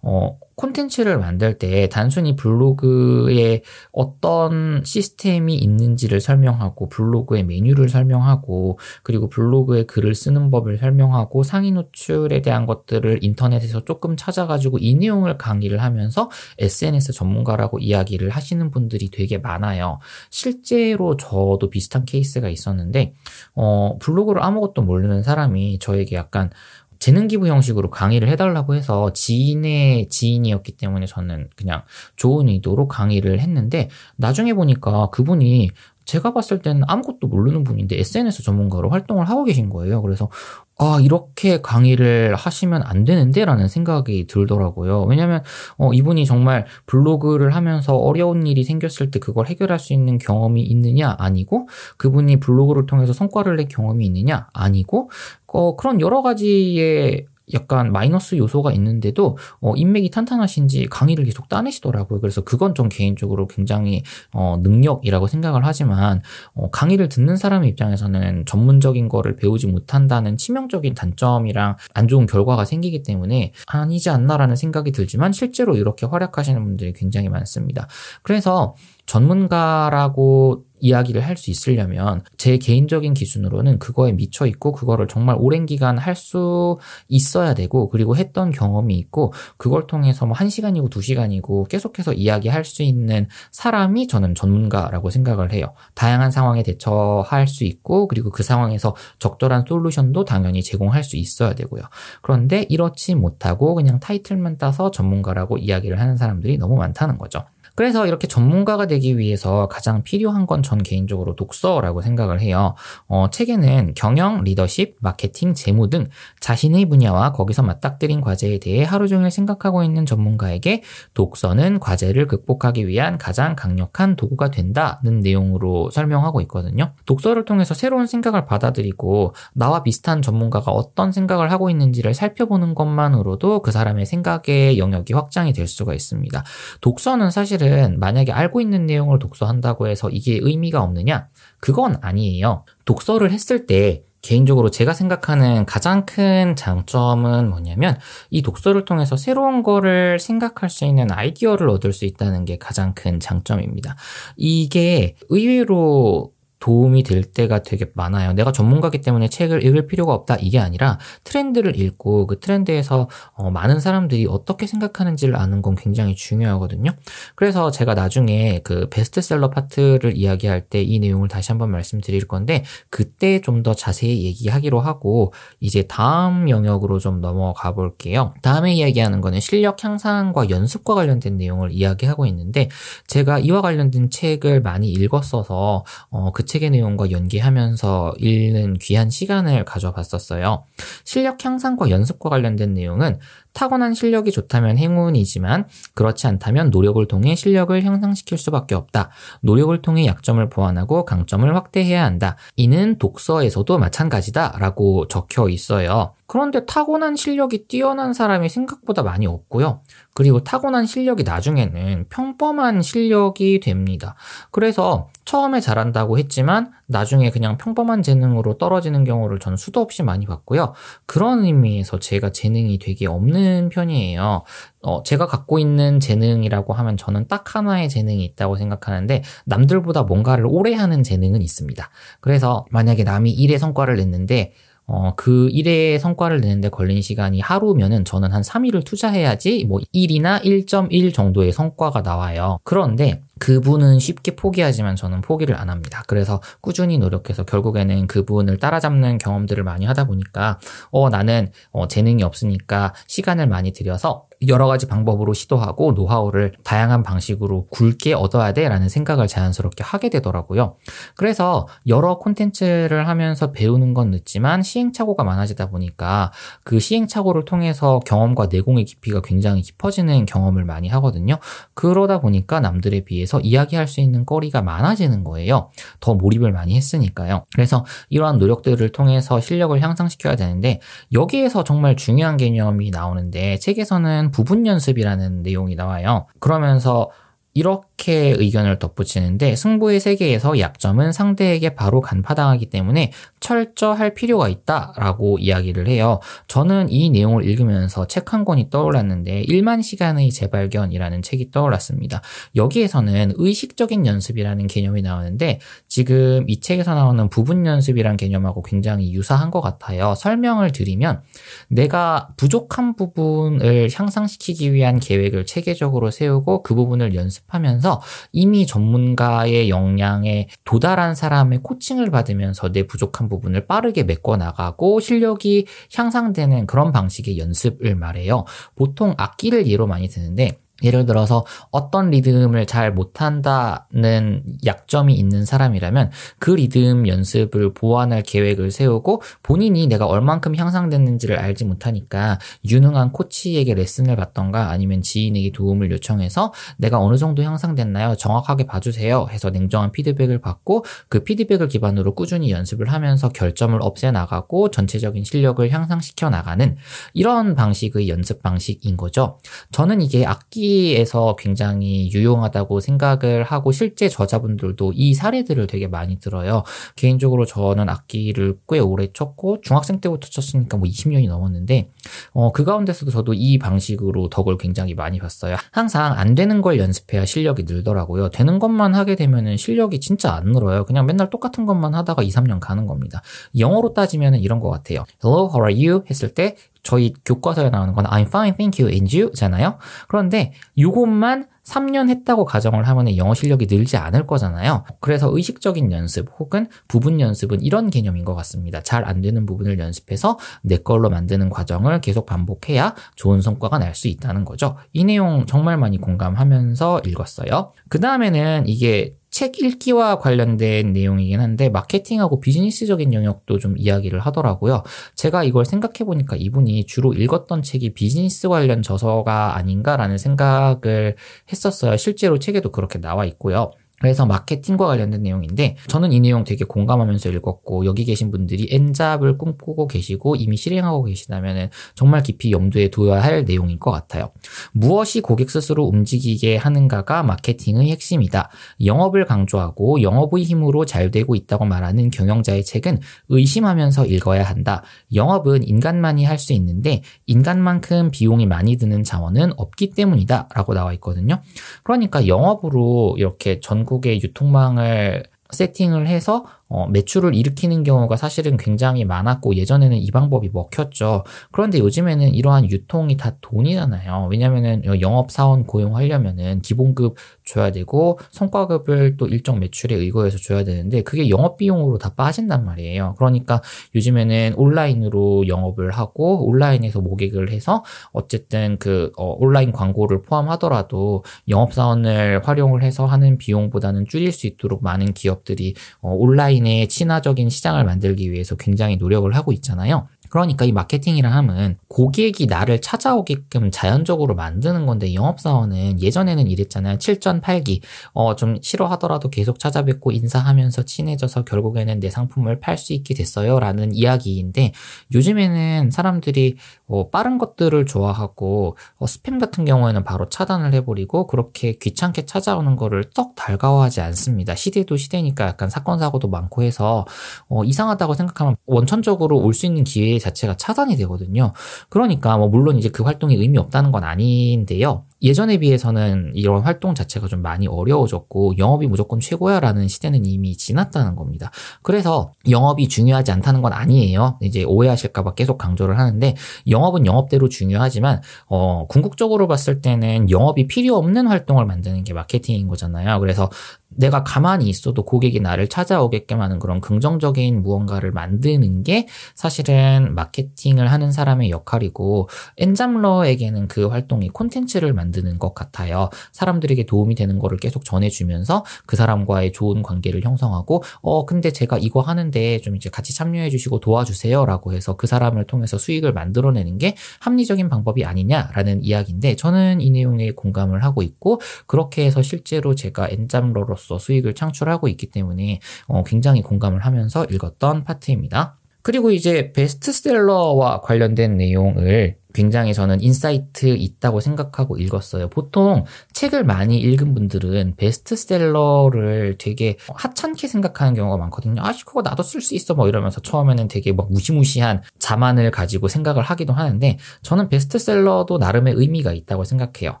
어, 콘텐츠를 만들 때 단순히 블로그에 어떤 시스템이 있는지를 설명하고 블로그의 메뉴를 설명하고 그리고 블로그에 글을 쓰는 법을 설명하고 상위 노출에 대한 것들을 인터넷에서 조금 찾아가지고 이 내용을 강의를 하면서 SNS 전문가라고 이야기를 하시는 분들이 되게 많아요. 실제로 저도 비슷한 케이스가 있었는데 어, 블로그를 아무것도 모르는 사람이 저에게 약간 재능 기부 형식으로 강의를 해달라고 해서 지인의 지인이었기 때문에 저는 그냥 좋은 의도로 강의를 했는데 나중에 보니까 그분이 제가 봤을 때는 아무것도 모르는 분인데 SNS 전문가로 활동을 하고 계신 거예요. 그래서 아, 이렇게 강의를 하시면 안 되는데? 라는 생각이 들더라고요. 왜냐면, 어, 이분이 정말 블로그를 하면서 어려운 일이 생겼을 때 그걸 해결할 수 있는 경험이 있느냐? 아니고, 그분이 블로그를 통해서 성과를 낼 경험이 있느냐? 아니고, 어, 그런 여러 가지의 약간 마이너스 요소가 있는데도 어, 인맥이 탄탄하신지 강의를 계속 따내시더라고요. 그래서 그건 좀 개인적으로 굉장히 어, 능력이라고 생각을 하지만 어, 강의를 듣는 사람의 입장에서는 전문적인 거를 배우지 못한다는 치명적인 단점이랑 안 좋은 결과가 생기기 때문에 아니지 않나라는 생각이 들지만 실제로 이렇게 활약하시는 분들이 굉장히 많습니다. 그래서 전문가라고 이야기를 할 수 있으려면 제 개인적인 기준으로는 그거에 미쳐 있고 그거를 정말 오랜 기간 할 수 있어야 되고 그리고 했던 경험이 있고 그걸 통해서 뭐 1시간이고 2시간이고 계속해서 이야기할 수 있는 사람이 저는 전문가라고 생각을 해요. 다양한 상황에 대처할 수 있고 그리고 그 상황에서 적절한 솔루션도 당연히 제공할 수 있어야 되고요. 그런데 이렇지 못하고 그냥 타이틀만 따서 전문가라고 이야기를 하는 사람들이 너무 많다는 거죠. 그래서 이렇게 전문가가 되기 위해서 가장 필요한 건전 개인적으로 독서라고 생각을 해요. 어, 책에는 경영, 리더십, 마케팅, 재무 등 자신의 분야와 거기서 맞닥뜨린 과제에 대해 하루 종일 생각하고 있는 전문가에게 독서는 과제를 극복하기 위한 가장 강력한 도구가 된다는 내용으로 설명하고 있거든요. 독서를 통해서 새로운 생각을 받아들이고 나와 비슷한 전문가가 어떤 생각을 하고 있는지를 살펴보는 것만으로도 그 사람의 생각의 영역이 확장이 될 수가 있습니다. 독서는 사실은 만약에 알고 있는 내용을 독서한다고 해서 이게 의미 가 없느냐? 그건 아니에요. 독서를 했을 때 개인적으로 제가 생각하는 가장 큰 장점은 뭐냐면 이 독서를 통해서 새로운 거를 생각할 수 있는 아이디어를 얻을 수 있다는 게 가장 큰 장점입니다. 이게 의외로 도움이 될 때가 되게 많아요. 내가 전문가기 때문에 책을 읽을 필요가 없다 이게 아니라 트렌드를 읽고 그 트렌드에서 어, 많은 사람들이 어떻게 생각하는지를 아는 건 굉장히 중요하거든요. 그래서 제가 나중에 그 베스트셀러 파트를 이야기할 때 이 내용을 다시 한번 말씀드릴 건데 그때 좀 더 자세히 얘기하기로 하고 이제 다음 영역으로 좀 넘어가 볼게요. 다음에 이야기하는 거는 실력 향상과 연습과 관련된 내용을 이야기하고 있는데 제가 이와 관련된 책을 많이 읽었어서 어, 그책 의 내용과 연계하면서 읽는 귀한 시간을 가져봤었어요. 실력 향상과 연습과 관련된 내용은 타고난 실력이 좋다면 행운이지만 그렇지 않다면 노력을 통해 실력을 향상시킬 수밖에 없다. 노력을 통해 약점을 보완하고 강점을 확대해야 한다. 이는 독서에서도 마찬가지다. 라고 적혀 있어요. 그런데 타고난 실력이 뛰어난 사람이 생각보다 많이 없고요. 그리고 타고난 실력이 나중에는 평범한 실력이 됩니다. 그래서 처음에 잘한다고 했지만 나중에 그냥 평범한 재능으로 떨어지는 경우를 저는 수도 없이 많이 봤고요. 그런 의미에서 제가 재능이 되게 없는 편이에요. 어, 제가 갖고 있는 재능이라고 하면 저는 딱 하나의 재능이 있다고 생각하는데 남들보다 뭔가를 오래 하는 재능은 있습니다. 그래서 만약에 남이 일의 성과를 냈는데 어, 그 일의 성과를 내는데 걸린 시간이 하루면은 저는 한 3일을 투자해야지 뭐 1이나 1.1 정도의 성과가 나와요. 그런데 그분은 쉽게 포기하지만 저는 포기를 안 합니다. 그래서 꾸준히 노력해서 결국에는 그분을 따라잡는 경험들을 많이 하다 보니까 어 나는 어, 재능이 없으니까 시간을 많이 들여서 여러 가지 방법으로 시도하고 노하우를 다양한 방식으로 굵게 얻어야 돼라는 생각을 자연스럽게 하게 되더라고요. 그래서 여러 콘텐츠를 하면서 배우는 건 늦지만 시행착오가 많아지다 보니까 그 시행착오를 통해서 경험과 내공의 깊이가 굉장히 깊어지는 경험을 많이 하거든요. 그러다 보니까 남들에 비해 대해서 이야기할 수 있는 거리가 많아지는 거예요. 더 몰입을 많이 했으니까요. 그래서 이러한 노력들을 통해서 실력을 향상시켜야 되는데 여기에서 정말 중요한 개념이 나오는데 책에서는 부분 연습이라는 내용이 나와요. 그러면서 이렇게 의견을 덧붙이는데 승부의 세계에서 약점은 상대에게 바로 간파당하기 때문에 철저할 필요가 있다라고 이야기를 해요. 저는 이 내용을 읽으면서 책 한 권이 떠올랐는데 1만 시간의 재발견이라는 책이 떠올랐습니다. 여기에서는 의식적인 연습이라는 개념이 나오는데 지금 이 책에서 나오는 부분 연습이란 개념하고 굉장히 유사한 것 같아요. 설명을 드리면 내가 부족한 부분을 향상시키기 위한 계획을 체계적으로 세우고 그 부분을 연습 하면서 이미 전문가의 역량에 도달한 사람의 코칭을 받으면서 내 부족한 부분 부분을 빠르게 메꿔 나가고 실력이 향상되는 그런 방식의 연습을 말해요. 보통 악기를 예로 많이 드는데 예를 들어서 어떤 리듬을 잘 못한다는 약점이 있는 사람이라면 그 리듬 연습을 보완할 계획을 세우고 본인이 내가 얼만큼 향상됐는지를 알지 못하니까 유능한 코치에게 레슨을 받던가 아니면 지인에게 도움을 요청해서 내가 어느 정도 향상됐나요? 정확하게 봐주세요. 해서 냉정한 피드백을 받고 그 피드백을 기반으로 꾸준히 연습을 하면서 결점을 없애 나가고 전체적인 실력을 향상시켜 나가는 이런 방식의 연습 방식인 거죠. 저는 이게 악기 악기에서 굉장히 유용하다고 생각을 하고 실제 저자분들도 이 사례들을 되게 많이 들어요. 개인적으로 저는 악기를 꽤 오래 쳤고 중학생 때부터 쳤으니까 뭐 20년이 넘었는데 어, 그 가운데서도 저도 이 방식으로 덕을 굉장히 많이 봤어요. 항상 안 되는 걸 연습해야 실력이 늘더라고요. 되는 것만 하게 되면은 실력이 진짜 안 늘어요. 그냥 맨날 똑같은 것만 하다가 2, 3년 가는 겁니다. 영어로 따지면은 이런 것 같아요. Hello, how are you? 했을 때 저희 교과서에 나오는 건 I'm fine, thank you, and you 잖아요. 그런데 이것만 3년 했다고 가정을 하면 영어 실력이 늘지 않을 거잖아요. 그래서 의식적인 연습 혹은 부분 연습은 이런 개념인 것 같습니다. 잘 안 되는 부분을 연습해서 내 걸로 만드는 과정을 계속 반복해야 좋은 성과가 날 수 있다는 거죠. 이 내용 정말 많이 공감하면서 읽었어요. 그 다음에는 이게 책 읽기와 관련된 내용이긴 한데 마케팅하고 비즈니스적인 영역도 좀 이야기를 하더라고요. 제가 이걸 생각해 보니까 이분이 주로 읽었던 책이 비즈니스 관련 저서가 아닌가라는 생각을 했었어요. 실제로 책에도 그렇게 나와 있고요. 그래서 마케팅과 관련된 내용인데 저는 이 내용 되게 공감하면서 읽었고 여기 계신 분들이 엔잡을 꿈꾸고 계시고 이미 실행하고 계시다면 정말 깊이 염두에 둬야 할 내용인 것 같아요. 무엇이 고객 스스로 움직이게 하는가가 마케팅의 핵심이다. 영업을 강조하고 영업의 힘으로 잘 되고 있다고 말하는 경영자의 책은 의심하면서 읽어야 한다. 영업은 인간만이 할 수 있는데 인간만큼 비용이 많이 드는 자원은 없기 때문이다. 라고 나와 있거든요. 그러니까 영업으로 이렇게 전 전국의 유통망을 세팅을 해서 어, 매출을 일으키는 경우가 사실은 굉장히 많았고 예전에는 이 방법이 먹혔죠. 그런데 요즘에는 이러한 유통이 다 돈이잖아요. 왜냐면은 영업 사원 고용하려면은 기본급 줘야 되고 성과급을 또 일정 매출에 의거해서 줘야 되는데 그게 영업 비용으로 다 빠진단 말이에요. 그러니까 요즘에는 온라인으로 영업을 하고 온라인에서 모객을 해서 어쨌든 그 어, 온라인 광고를 포함하더라도 영업 사원을 활용을 해서 하는 비용보다는 줄일 수 있도록 많은 기업들이 어, 온라인 온라인의 친화적인 시장을 만들기 위해서 굉장히 노력을 하고 있잖아요. 그러니까 이 마케팅이라 함은 고객이 나를 찾아오게끔 자연적으로 만드는 건데 영업사원은 예전에는 이랬잖아요. 7전 8기. 어, 좀 싫어하더라도 계속 찾아뵙고 인사하면서 친해져서 결국에는 내 상품을 팔 수 있게 됐어요. 라는 이야기인데 요즘에는 사람들이 어, 빠른 것들을 좋아하고 어, 스팸 같은 경우에는 바로 차단을 해버리고 그렇게 귀찮게 찾아오는 거를 썩 달가워하지 않습니다. 시대도 시대니까 약간 사건 사고도 많고 해서 어, 이상하다고 생각하면 원천적으로 올 수 있는 기회 자체가 차단이 되거든요. 그러니까 뭐 물론 이제 그 활동이 의미 없다는 건 아닌데요. 예전에 비해서는 이런 활동 자체가 좀 많이 어려워졌고 영업이 무조건 최고야라는 시대는 이미 지났다는 겁니다. 그래서 영업이 중요하지 않다는 건 아니에요. 이제 오해하실까봐 계속 강조를 하는데 영업은 영업대로 중요하지만 어, 궁극적으로 봤을 때는 영업이 필요 없는 활동을 만드는 게 마케팅인 거잖아요. 그래서 내가 가만히 있어도 고객이 나를 찾아오게끔 하는 그런 긍정적인 무언가를 만드는 게 사실은 마케팅을 하는 사람의 역할이고 엔잠러에게는 그 활동이 콘텐츠를 만드는 것 같아요. 사람들에게 도움이 되는 거를 계속 전해주면서 그 사람과의 좋은 관계를 형성하고 어 근데 제가 이거 하는데 좀 이제 같이 참여해 주시고 도와주세요라고 해서 그 사람을 통해서 수익을 만들어내는 게 합리적인 방법이 아니냐라는 이야기인데 저는 이 내용에 공감을 하고 있고 그렇게 해서 실제로 제가 N잡러로서 사업으로서 수익을 창출하고 있기 때문에 어, 굉장히 공감을 하면서 읽었던 파트입니다. 그리고 이제 베스트셀러와 관련된 내용을 굉장히 저는 insight 있다고 생각하고 읽었어요. 보통 책을 많이 읽은 분들은 베스트셀러를 되게 하찮게 생각하는 경우가 많거든요. 아, 그거 나도 쓸 수 있어. 뭐 이러면서 처음에는 되게 막 무시무시한 자만을 가지고 생각을 하기도 하는데 저는 베스트셀러도 나름의 의미가 있다고 생각해요.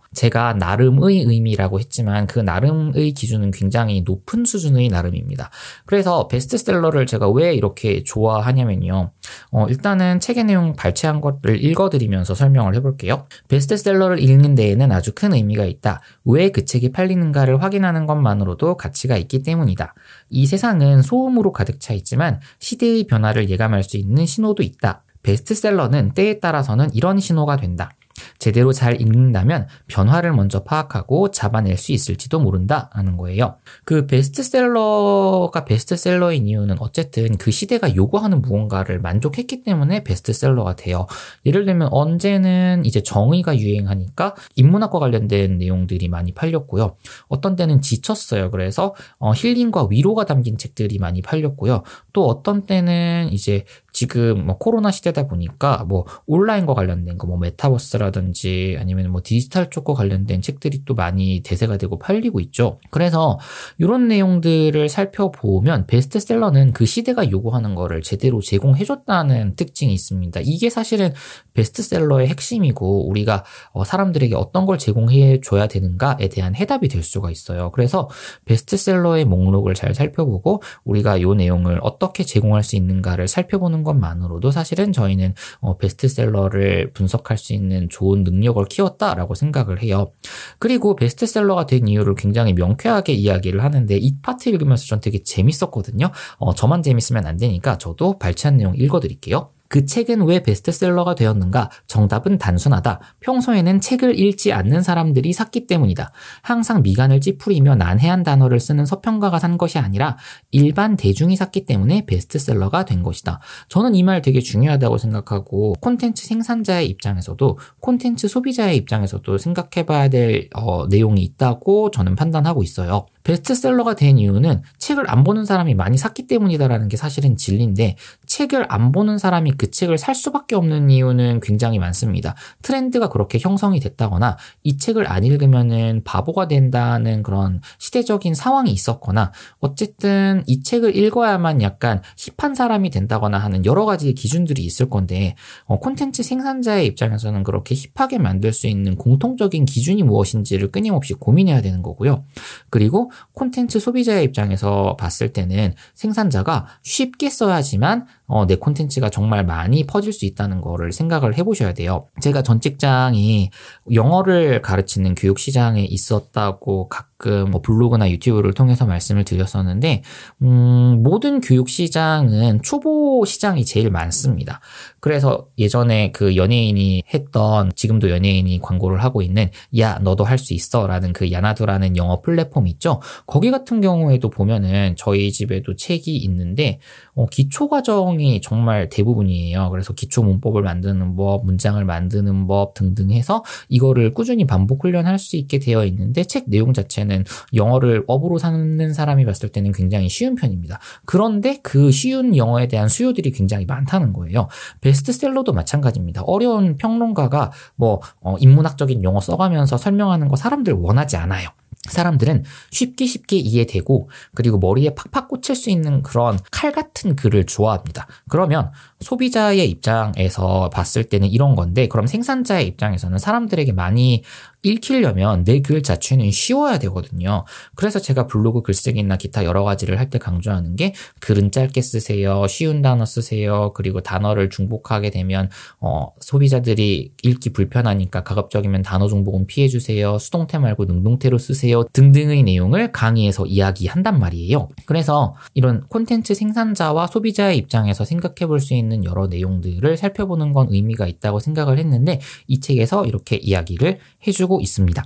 제가 나름의 의미라고 했지만 그 나름의 기준은 굉장히 높은 수준의 나름입니다. 그래서 베스트셀러를 제가 왜 이렇게 좋아하냐면요. 어, 일단은 책의 내용 발췌한 것을 읽어드리면 보면서 설명을 해볼게요. 베스트셀러를 읽는 데에는 아주 큰 의미가 있다. 왜 그 책이 팔리는가를 확인하는 것만으로도 가치가 있기 때문이다. 이 세상은 소음으로 가득 차 있지만 시대의 변화를 예감할 수 있는 신호도 있다. 베스트셀러는 때에 따라서는 이런 신호가 된다. 제대로 잘 읽는다면 변화를 먼저 파악하고 잡아낼 수 있을지도 모른다 하는 거예요. 그 베스트셀러가 베스트셀러인 이유는 어쨌든 그 시대가 요구하는 무언가를 만족했기 때문에 베스트셀러가 돼요. 예를 들면 언제는 이제 정의가 유행하니까 인문학과 관련된 내용들이 많이 팔렸고요. 어떤 때는 지쳤어요. 그래서 어, 힐링과 위로가 담긴 책들이 많이 팔렸고요. 또 어떤 때는 이제 지금 뭐 코로나 시대다 보니까 뭐 온라인과 관련된 거 뭐 메타버스라든지 아니면 뭐 디지털 쪽과 관련된 책들이 또 많이 대세가 되고 팔리고 있죠. 그래서 이런 내용들을 살펴보면 베스트셀러는 그 시대가 요구하는 거를 제대로 제공해줬다는 특징이 있습니다. 이게 사실은 베스트셀러의 핵심이고 우리가 어, 사람들에게 어떤 걸 제공해 줘야 되는가에 대한 해답이 될 수가 있어요. 그래서 베스트셀러의 목록을 잘 살펴보고 우리가 이 내용을 어떻게 제공할 수 있는가를 살펴보는 것만으로도 사실은 저희는 어, 베스트셀러를 분석할 수 있는 좋은 능력을 키웠다라고 생각을 해요. 그리고 베스트셀러가 된 이유를 굉장히 명쾌하게 이야기를 하는데 이 파트 읽으면서 전 되게 재밌었거든요. 어, 저만 재밌으면 안 되니까 저도 발췌한 내용 읽어드릴게요. 그 책은 왜 베스트셀러가 되었는가? 정답은 단순하다. 평소에는 책을 읽지 않는 사람들이 샀기 때문이다. 항상 미간을 찌푸리며 난해한 단어를 쓰는 서평가가 산 것이 아니라 일반 대중이 샀기 때문에 베스트셀러가 된 것이다. 저는 이 말 되게 중요하다고 생각하고 콘텐츠 생산자의 입장에서도 콘텐츠 소비자의 입장에서도 생각해 봐야 될 어, 내용이 있다고 저는 판단하고 있어요. 베스트셀러가 된 이유는 책을 안 보는 사람이 많이 샀기 때문이다라는 게 사실은 진리인데 책을 안 보는 사람이 그 책을 살 수밖에 없는 이유는 굉장히 많습니다. 트렌드가 그렇게 형성이 됐다거나 이 책을 안 읽으면은 바보가 된다는 그런 시대적인 상황이 있었거나 어쨌든 이 책을 읽어야만 약간 힙한 사람이 된다거나 하는 여러 가지 기준들이 있을 건데 어, 콘텐츠 생산자의 입장에서는 그렇게 힙하게 만들 수 있는 공통적인 기준이 무엇인지를 끊임없이 고민해야 되는 거고요. 그리고 콘텐츠 소비자의 입장에서 봤을 때는 생산자가 쉽게 써야지만 어, 내 콘텐츠가 정말 많이 퍼질 수 있다는 거를 생각을 해보셔야 돼요. 제가 전 직장이 영어를 가르치는 교육 시장에 있었다고 가끔 뭐 블로그나 유튜브를 통해서 말씀을 드렸었는데, 음, 모든 교육 시장은 초보 시장이 제일 많습니다. 그래서 예전에 그 연예인이 했던, 지금도 연예인이 광고를 하고 있는, 야, 너도 할 수 있어. 라는 그 야나두라는 영어 플랫폼 있죠? 거기 같은 경우에도 보면은 저희 집에도 책이 있는데, 어, 기초 과정 이 정말 대부분이에요. 그래서 기초 문법을 만드는 법, 문장을 만드는 법 등등 해서 이거를 꾸준히 반복 훈련할 수 있게 되어 있는데 책 내용 자체는 영어를 업으로 사는 사람이 봤을 때는 굉장히 쉬운 편입니다. 그런데 그 쉬운 영어에 대한 수요들이 굉장히 많다는 거예요. 베스트셀러도 마찬가지입니다. 어려운 평론가가 뭐 어, 인문학적인 용어 써가면서 설명하는 거 사람들 원하지 않아요. 사람들은 쉽게 쉽게 이해되고 그리고 머리에 팍팍 꽂힐 수 있는 그런 칼 같은 글을 좋아합니다. 그러면 소비자의 입장에서 봤을 때는 이런 건데 그럼 생산자의 입장에서는 사람들에게 많이 읽히려면 내 글 자체는 쉬워야 되거든요. 그래서 제가 블로그 글쓰기나 기타 여러 가지를 할 때 강조하는 게 글은 짧게 쓰세요. 쉬운 단어 쓰세요. 그리고 단어를 중복하게 되면 어, 소비자들이 읽기 불편하니까 가급적이면 단어 중복은 피해 주세요. 수동태 말고 능동태로 쓰세요. 등등의 내용을 강의에서 이야기한단 말이에요. 그래서 이런 콘텐츠 생산자와 소비자의 입장에서 생각해 볼 수 있는 여러 내용들을 살펴보는 건 의미가 있다고 생각을 했는데 이 책에서 이렇게 이야기를 해주고 있습니다.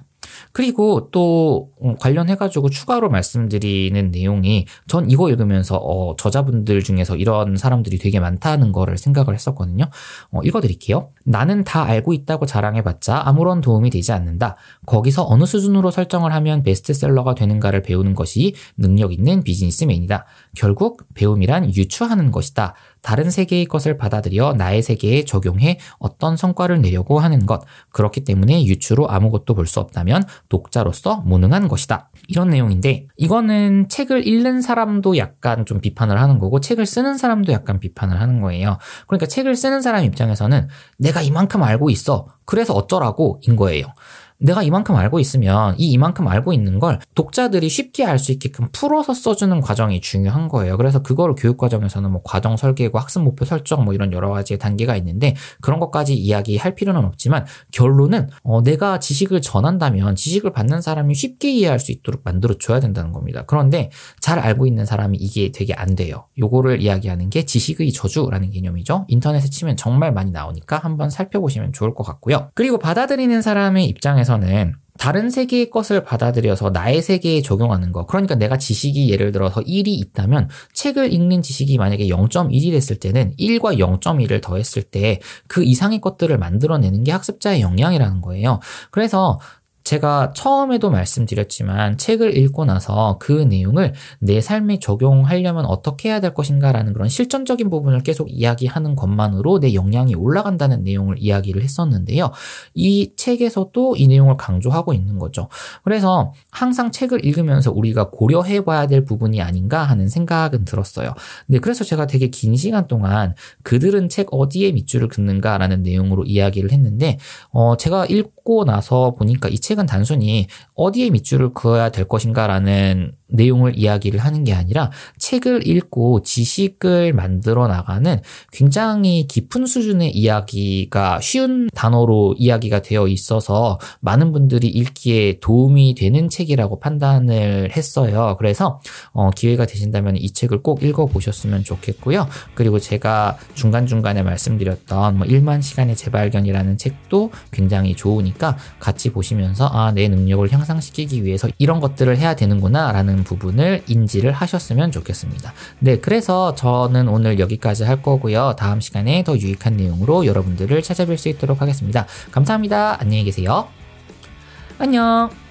그리고 또 음, 관련해가지고 추가로 말씀드리는 내용이 전 이거 읽으면서 어, 저자분들 중에서 이런 사람들이 되게 많다는 거를 생각을 했었거든요. 어, 읽어드릴게요. 나는 다 알고 있다고 자랑해봤자 아무런 도움이 되지 않는다. 거기서 어느 수준으로 설정을 하면 베스트셀러가 되는가를 배우는 것이 능력 있는 비즈니스맨이다. 결국 배움이란 유추하는 것이다. 다른 세계의 것을 받아들여 나의 세계에 적용해 어떤 성과를 내려고 하는 것. 그렇기 때문에 유추로 아무것도 볼 수 없다면 독자로서 무능한 것이다. 이런 내용인데 이거는 책을 읽는 사람도 약간 좀 비판을 하는 거고 책을 쓰는 사람도 약간 비판을 하는 거예요. 그러니까 책을 쓰는 사람 입장에서는 내가 이만큼 알고 있어. 그래서 어쩌라고 인 거예요. 내가 이만큼 알고 있으면 이 이만큼 알고 있는 걸 독자들이 쉽게 알 수 있게끔 풀어서 써주는 과정이 중요한 거예요. 그래서 그거를 교육 과정에서는 뭐 과정 설계고 학습 목표 설정 뭐 이런 여러 가지 단계가 있는데 그런 것까지 이야기할 필요는 없지만 결론은 어, 내가 지식을 전한다면 지식을 받는 사람이 쉽게 이해할 수 있도록 만들어 줘야 된다는 겁니다. 그런데 잘 알고 있는 사람이 이게 되게 안 돼요. 요거를 이야기하는 게 지식의 저주라는 개념이죠. 인터넷에 치면 정말 많이 나오니까 한번 살펴보시면 좋을 것 같고요. 그리고 받아들이는 사람의 입장에서 는 다른 세계의 것을 받아들여서 나의 세계에 적용하는 거. 그러니까 내가 지식이 예를 들어서 1이 있다면 책을 읽는 지식이 만약에 0.1이 됐을 때는 1과 0.1을 더했을 때 그 이상의 것들을 만들어내는 게 학습자의 역량이라는 거예요. 그래서 제가 처음에도 말씀드렸지만 책을 읽고 나서 그 내용을 내 삶에 적용하려면 어떻게 해야 될 것인가라는 그런 실전적인 부분을 계속 이야기하는 것만으로 내 역량이 올라간다는 내용을 이야기를 했었는데요. 이 책에서도 이 내용을 강조하고 있는 거죠. 그래서 항상 책을 읽으면서 우리가 고려해 봐야 될 부분이 아닌가 하는 생각은 들었어요. 네, 그래서 제가 되게 긴 시간 동안 그들은 책 어디에 밑줄을 긋는가라는 내용으로 이야기를 했는데, 어, 제가 읽고 나서 보니까 이 책은 단순히 어디에 밑줄을 그어야 될 것인가라는 내용을 이야기를 하는 게 아니라 책을 읽고 지식을 만들어 나가는 굉장히 깊은 수준의 이야기가 쉬운 단어로 이야기가 되어 있어서 많은 분들이 읽기에 도움이 되는 책이라고 판단을 했어요. 그래서 어, 기회가 되신다면 이 책을 꼭 읽어 보셨으면 좋겠고요. 그리고 제가 중간중간에 말씀드렸던 뭐 1만 시간의 재발견이라는 책도 굉장히 좋으니까 같이 보시면서 아, 내 능력을 향상시키기 위해서 이런 것들을 해야 되는구나 라는 부분을 인지를 하셨으면 좋겠습니다. 네, 그래서 저는 오늘 여기까지 할 거고요. 다음 시간에 더 유익한 내용으로 여러분들을 찾아뵐 수 있도록 하겠습니다. 감사합니다. 안녕히 계세요. 안녕.